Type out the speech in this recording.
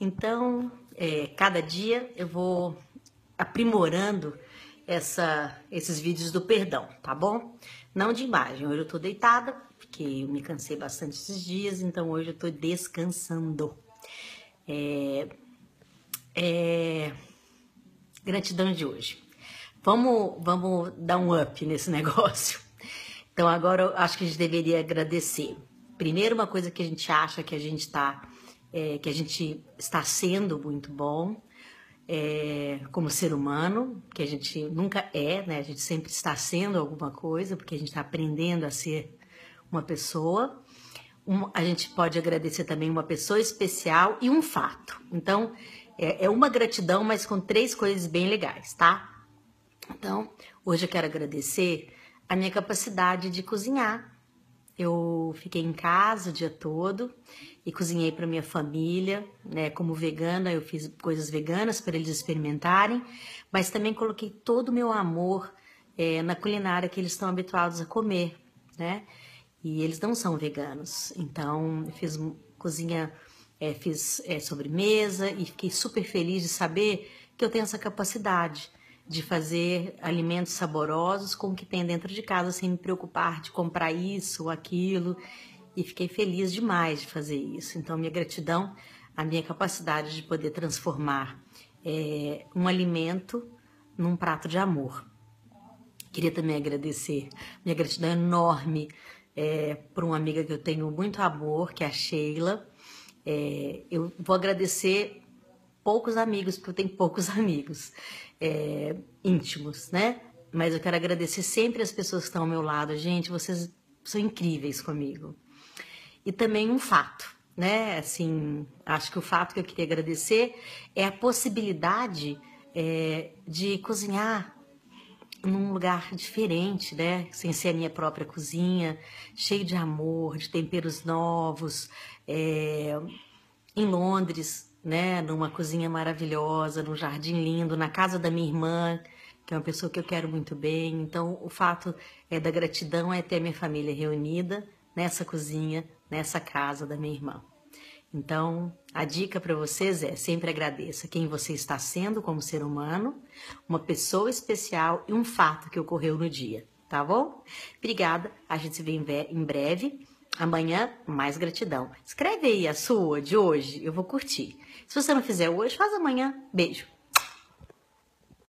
Então, é, cada dia eu vou aprimorando essa, esses vídeos do perdão, tá bom? Não de imagem. Hoje eu tô deitada, porque eu me cansei bastante esses dias, então hoje eu tô descansando. É, é, gratidão de hoje. Vamos, vamos dar um up nesse negócio. Então agora eu acho que a gente deveria agradecer. Primeiro, uma coisa que a gente acha que a gente está é, que a gente está sendo muito bom é, como ser humano, que a gente nunca é, né? A gente sempre está sendo alguma coisa, porque a gente está aprendendo a ser uma pessoa. Um, a gente pode agradecer também uma pessoa especial e um fato. Então, é, é uma gratidão, mas com três coisas bem legais, tá? Então, hoje eu quero agradecer a minha capacidade de cozinhar. Eu fiquei em casa o dia todo e cozinhei para minha família, né? Como vegana, eu fiz coisas veganas para eles experimentarem, mas também coloquei todo o meu amor é, na culinária que eles estão habituados a comer, né? E eles não são veganos, então eu fiz cozinha, é, fiz é, sobremesa e fiquei super feliz de saber que eu tenho essa capacidade de fazer alimentos saborosos com o que tem dentro de casa, sem me preocupar de comprar isso ou aquilo e fiquei feliz demais de fazer isso. Então, minha gratidão à minha capacidade de poder transformar é, um alimento num prato de amor. Queria também agradecer, minha gratidão enorme é, por uma amiga que eu tenho muito amor, que é a Sheila. É, eu vou agradecer poucos amigos, porque eu tenho poucos amigos é, íntimos, né? Mas eu quero agradecer sempre as pessoas que estão ao meu lado. Gente, vocês são incríveis comigo. E também um fato, né? Assim, acho que o fato que eu queria agradecer é a possibilidade é, de cozinhar num lugar diferente, né? Sem ser a minha própria cozinha, cheio de amor, de temperos novos, é, em Londres, né? Numa cozinha maravilhosa, num jardim lindo, na casa da minha irmã, que é uma pessoa que eu quero muito bem. Então, o fato é da gratidão é ter minha família reunida nessa cozinha, nessa casa da minha irmã. Então, a dica para vocês é sempre agradeça quem você está sendo como ser humano, uma pessoa especial e um fato que ocorreu no dia, tá bom? Obrigada, a gente se vê em breve. Amanhã, mais gratidão. Escreve aí a sua de hoje, eu vou curtir. Se você não fizer hoje, faz amanhã. Beijo.